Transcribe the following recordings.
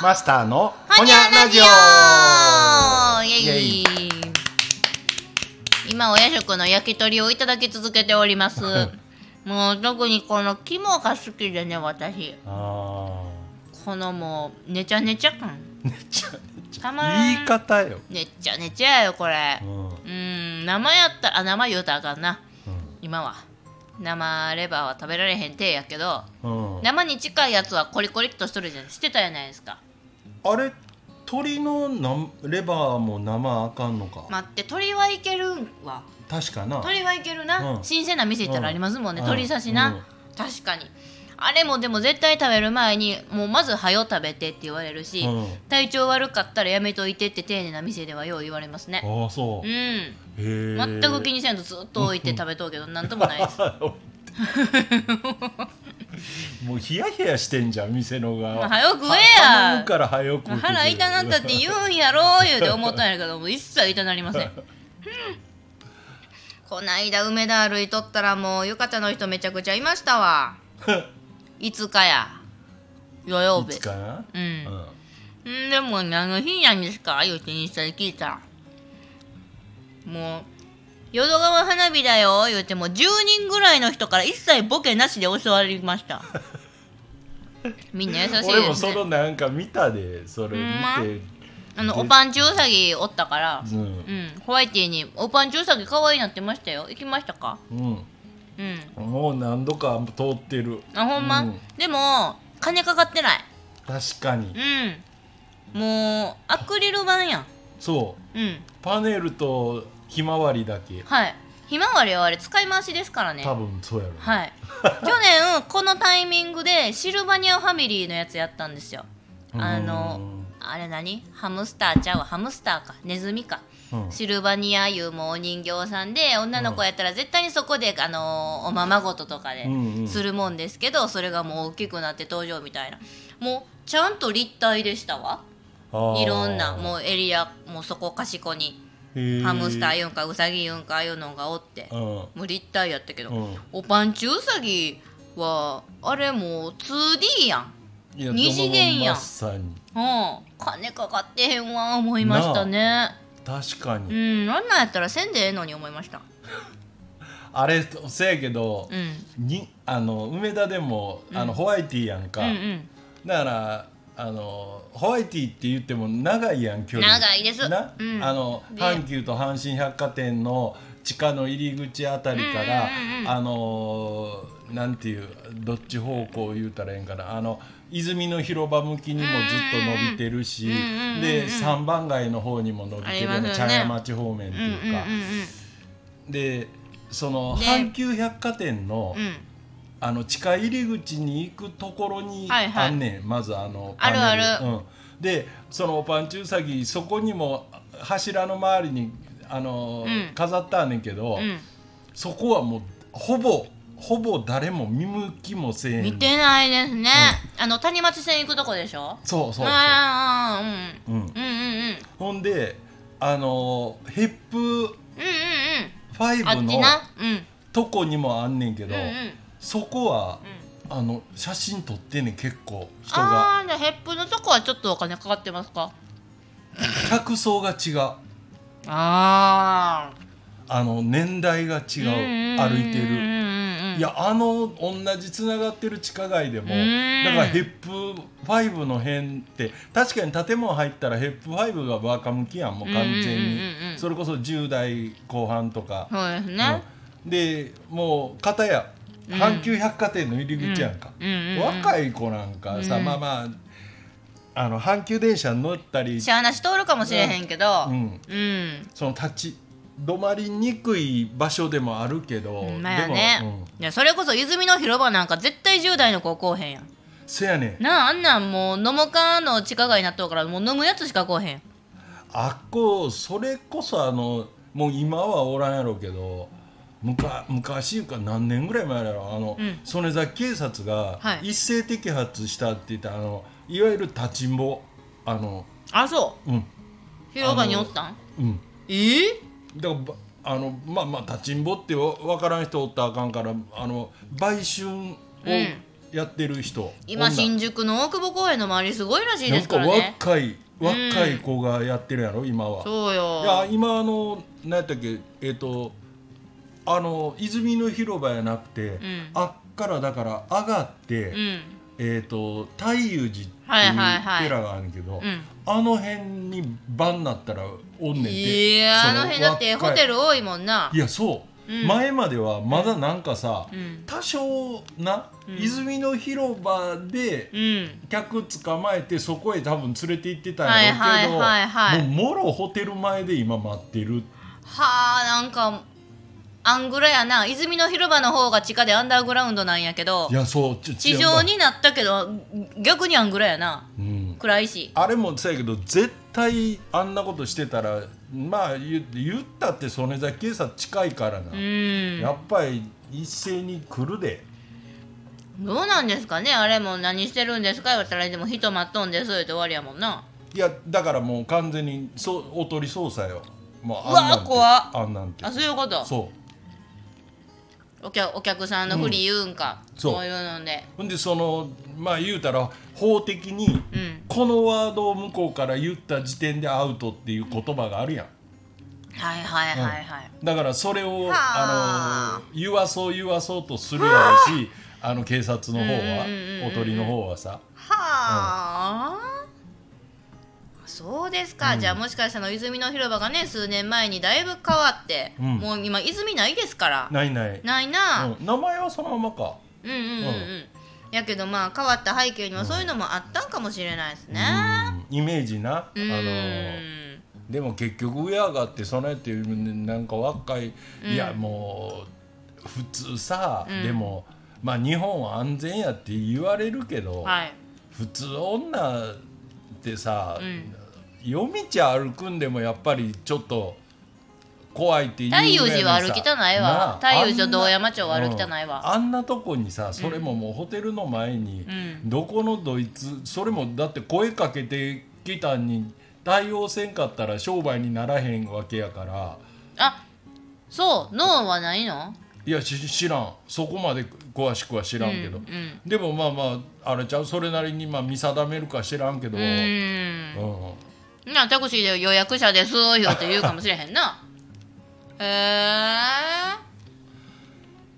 マスターのほにゃラジオイエイ。今お夜食の焼き鳥をいただき続けております。もう特にこの肝が好きでね私。あこのもうねちゃねちゃ感。ーめちゃめちゃ。言い方よ、ねっちゃねちゃやよこれ。うん。うん生やったあ生言うたらあかんな。う今は。生レバーは食べられへんてやけど。んうん、生に近いやつはコリコリっとしとるじゃん。してたやないですかあれ鶏のなレバーも生あかんのか、待って鳥はいけるんわ。確かな。鳥はいけるな、うん。新鮮な店行ったらありますもんね、うん。鳥刺しな、うん。確かに。あれもでも絶対食べる前にもうまず「はよ食べて」って言われるし、うん。体調悪かったらやめといてって丁寧な店ではよう言われますね。ああそう。う、ん。へえ全く気にせんとずっと置いて食べとうけどなんともないです もうヒヤヒヤしてんじゃん店の側。まあ早く食えや。頼むから早く腹痛なったって言うんやろ言うて思ったんやけどもう一切痛なりません。こないだ梅田歩いとったらもう浴衣の人めちゃくちゃいましたわ。いつかや。土曜日。いつかな、うん。うん。んでも何の日なんですか言うてインスタで聞いた。らもう淀川花火だよ言うてもう10人ぐらいの人から一切ボケなしで教わりました。みんな優しいですね。俺もそのなんか見たでそれ見て、あのおパンチウサギおったからうん。うんホワイティにおパンチウサギ可愛いなってましたよ。行きましたか？うん。うん。もう何度か通ってる。あほんま、うん。でも金かかってない。確かに。うん。もうアクリル板やん。そう。うん。パネルとひまわりだけ。はい。ひまわりはあれ使い回しですからね。多分そうやろ、はい。去年このタイミングでシルバニアファミリーのやつやったんですよ。あのあれ何？ハムスターちゃうわ。ハムスターか。ネズミか。うん。シルバニアいうもうお人形さんで女の子やったら絶対にそこで、あのおままごととかでうんうん。するもんですけど、それがもう大きくなって登場みたいな。もうちゃんと立体でしたわ。いろんな。もうエリアもうそこかしこにハムスター言うんかウサギ言うんかいうのがおってうん。もう立体やったけど、うん。おパンチウサギはあれもう 2D やん。二次元やん。うん。金かかってへんわ思いましたね。確かに、うん。あんなんやったらせんでええのに思いました。あれせやけどう、ん。にあの梅田でもあの、ホワイティやんか、うんうん。だからあのホワイティって言っても長いやん距離。長いです。な、うん。あので阪急と阪神百貨店の地下の入り口あたりから、うんうんうん。うんあのなんていうどっち方向言うたらええんかな。あの泉の広場向きにもずっと伸びてるし、うんうんうんうんで三番街の方にも伸びてるね。茶屋町方面ってうんうんいうか、でそので阪急百貨店の、うんうんあの地下入り口に行くところにはいはい。あんねん、まずあのあるある。パネル。うん、でそのおパンチウサギそこにも柱の周りにあの、うん。飾ってあんねんけど、うん。そこはもうほぼほぼ誰も見向きもせえへん。見てないですね、あの谷町線行くとこでしょ？そうそうそう、ああうん。うん、うんうんうん。ほんであのヘップうんうんうん。あ5のっちな？うん。とこにもあんねんけど、うんうんそこは、あの写真撮ってんねん結構人が。ああじゃあヘップのとこはちょっとお金かかってますか？客層が違う。ああの年代が違う。歩いてる。るいやあの同じつながってる地下街でもうん。だからヘップ5の辺って確かに建物入ったらヘップ5がバカ向きやんもう完全うんうんうんうんうん。にそれこそ10代後半とか。そうですね、うん。でもう片や阪急百貨店の入り口やんか、うん。うんうんうん。若い子なんかさ、うん。まあまああの阪急電車に乗ったり、しゃあなし通るかもしれへんけど。ううん。ん、その立ち止まりにくい場所でもあるけど、まあでも、ね、うん。いやそれこそ泉の広場なんか絶対10代の子来おへんやん。せやねん。なああんなんもう飲もかの地下街になっとるからもう飲むやつしか来おへん。あっこそれこそあのもう今はおらんやろうけどむか昔いうか何年ぐらい前やろ。あの、うん。曽根崎警察がはい。一斉摘発したって言った、あのいわゆる立ちんぼ。あのあそう。ん。う広場におったん？うん。え？えだからばあのまあまあ立ちんぼってわ分からん人おったらあかんからあの売春をやってる人女。今新宿の大久保公園の周りすごいらしいですなんかからね若い若い子がやってるやろ今は。そうよ。いや今あの何やったっけえっ、とあの泉の広場やなくて、ん。あっからだから上がって、うん。えっ、と太夫寺っていうはいはいはい。寺があるけど、うん。あの辺に晩になったらおんねんて。いやあの辺だってホテルル多いもんな。い。やそう、うん。前まではまだなんかさ、うん。多少な、泉の広場でうん。客捕まえてそこへ多分連れて行ってたんやろうけど、はいはいはいはい。もうもろホテル前で今待ってる。はあなんかアングラやな。泉の広場の方が地下でアンダーグラウンドなんやけどいやそうち地上になったけど逆にアングラやな。うん。暗い。しあれもそうやけど絶対あんなことしてたらまあ言言ったって曽根崎警察近いからな、うん。やっぱり一斉に来るで。どうなんですかね？あれも何してるんですか？言われたらでも人待っとんですって終わりやもんな。いやだからもう完全にそうおとり捜査よ。もううわあんなんて。怖っ。あんなんて。あそういうこと？そお客お客さんのふり言うんか、そう。そういうので。うほんでそのまあ言うたら法的にうん。このワードを向こうから言った時点でアウトっていう言葉があるやん。はいはいはいはい、だからそれをはあ。あの言わそう言わそうとするやろしあ。の警察の方はうんうんうんうんおとりの方はさ。はあ、そうですか、じゃあもしかしたら泉の広場がね数年前にだいぶ変わって、うん。もう今泉ないですから。ないない、ないな、うん、名前はそのままか。うん、うんうんうん。やけどまあ変わった背景にはそういうのもあったんかもしれないですね。うん。イメージな。あうん。のでも結局上上がってそのやってなんか若い、いやもう普通さ、うん。でもまあ日本は安全やって言われるけど、はい普通女ってさ、うん夜道歩くんでもやっぱりちょっと怖いっていう太陽寺は歩きたないなわあ太陽寺と堂山町は歩きたないわ、うんあんなとこにさそれももうホテルの前に、うん。どこのドイツそれもだって声かけてきたんに対応せんかったら商売にならへんわけやから。あそう脳はないの？いやし知らん。そこまで詳しくは知らんけど、うんうん。でもまあまああれちゃう？それなりにまあ見定めるか知らんけど、ううんんなタクシーで予約者ですよって言うかもしれへんな。へ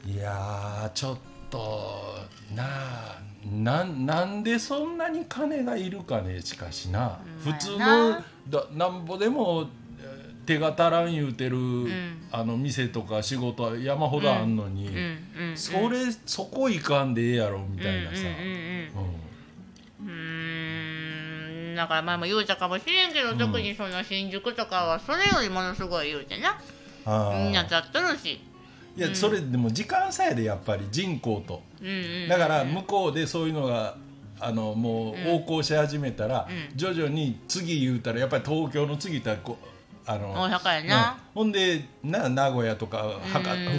えいやーちょっとなあなんなんでそんなに金がいるかねしかしな、うん。普通まあのな。だなんぼでもえー手が足らん言うてる、ん。あの店とか仕事は山ほどあんのに、うん。うん。それそこ行かんでええやろみたいなさ、うんうんうんうんだからまあまあ言うたかもしれんけど、特にその新宿とかはそれよりものすごい言うてな。みんなざっとるし。いやそれでも時間さえでやっぱり人口と。うんうん。だから向こうでそういうのがあのもう横行し始めたら、うん。徐々に次言うたらやっぱり東京の次たらこうあの大阪やうん。な、ほんでな名古屋とか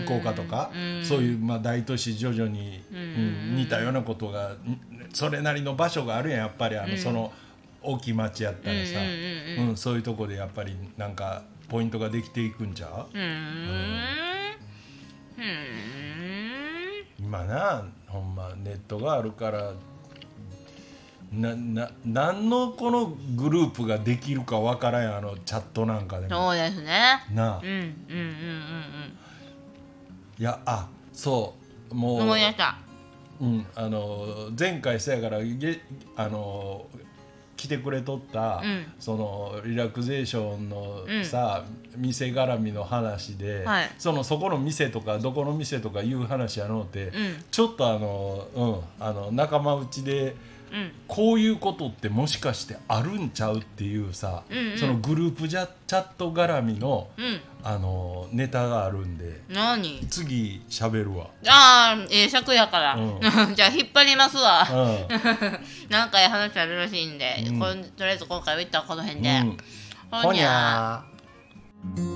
福岡とか、うん。そういう、まあ、大都市徐々に、うん。うん似たようなことがんそれなりの場所があるやんやっぱりあの、うん。その大きい町やったらさ、うんうんうんうん。そういうとこでやっぱりなんかポイントができていくんちゃう？うーん。うーん。今なほんまネットがあるからなな何のこのグループができるかわからんあのチャットなんかでも。そうですね。なあ。うんうんうんうんいやあそう。もううん思い出した。うん、あの前回せやからげあの来てくれとった、うん。そのリラクゼーションのうん。さ、店絡みの話で、はい。そのそこの店とかどこの店とかいう話やのうて、うん。ちょっとあの,、うん、あの仲間内でうんこういうことってもしかしてあるんちゃうっていうさ、うんうん。そのグループチャチャット絡みのうん。あのネタがあるんで何？次喋るわ。ああええ尺やから、う じゃあ引っ張りますわ。うん。何回話あるらしいんで、うん。こんとりあえず今回は一旦この辺で、うん。ほにゃー。ー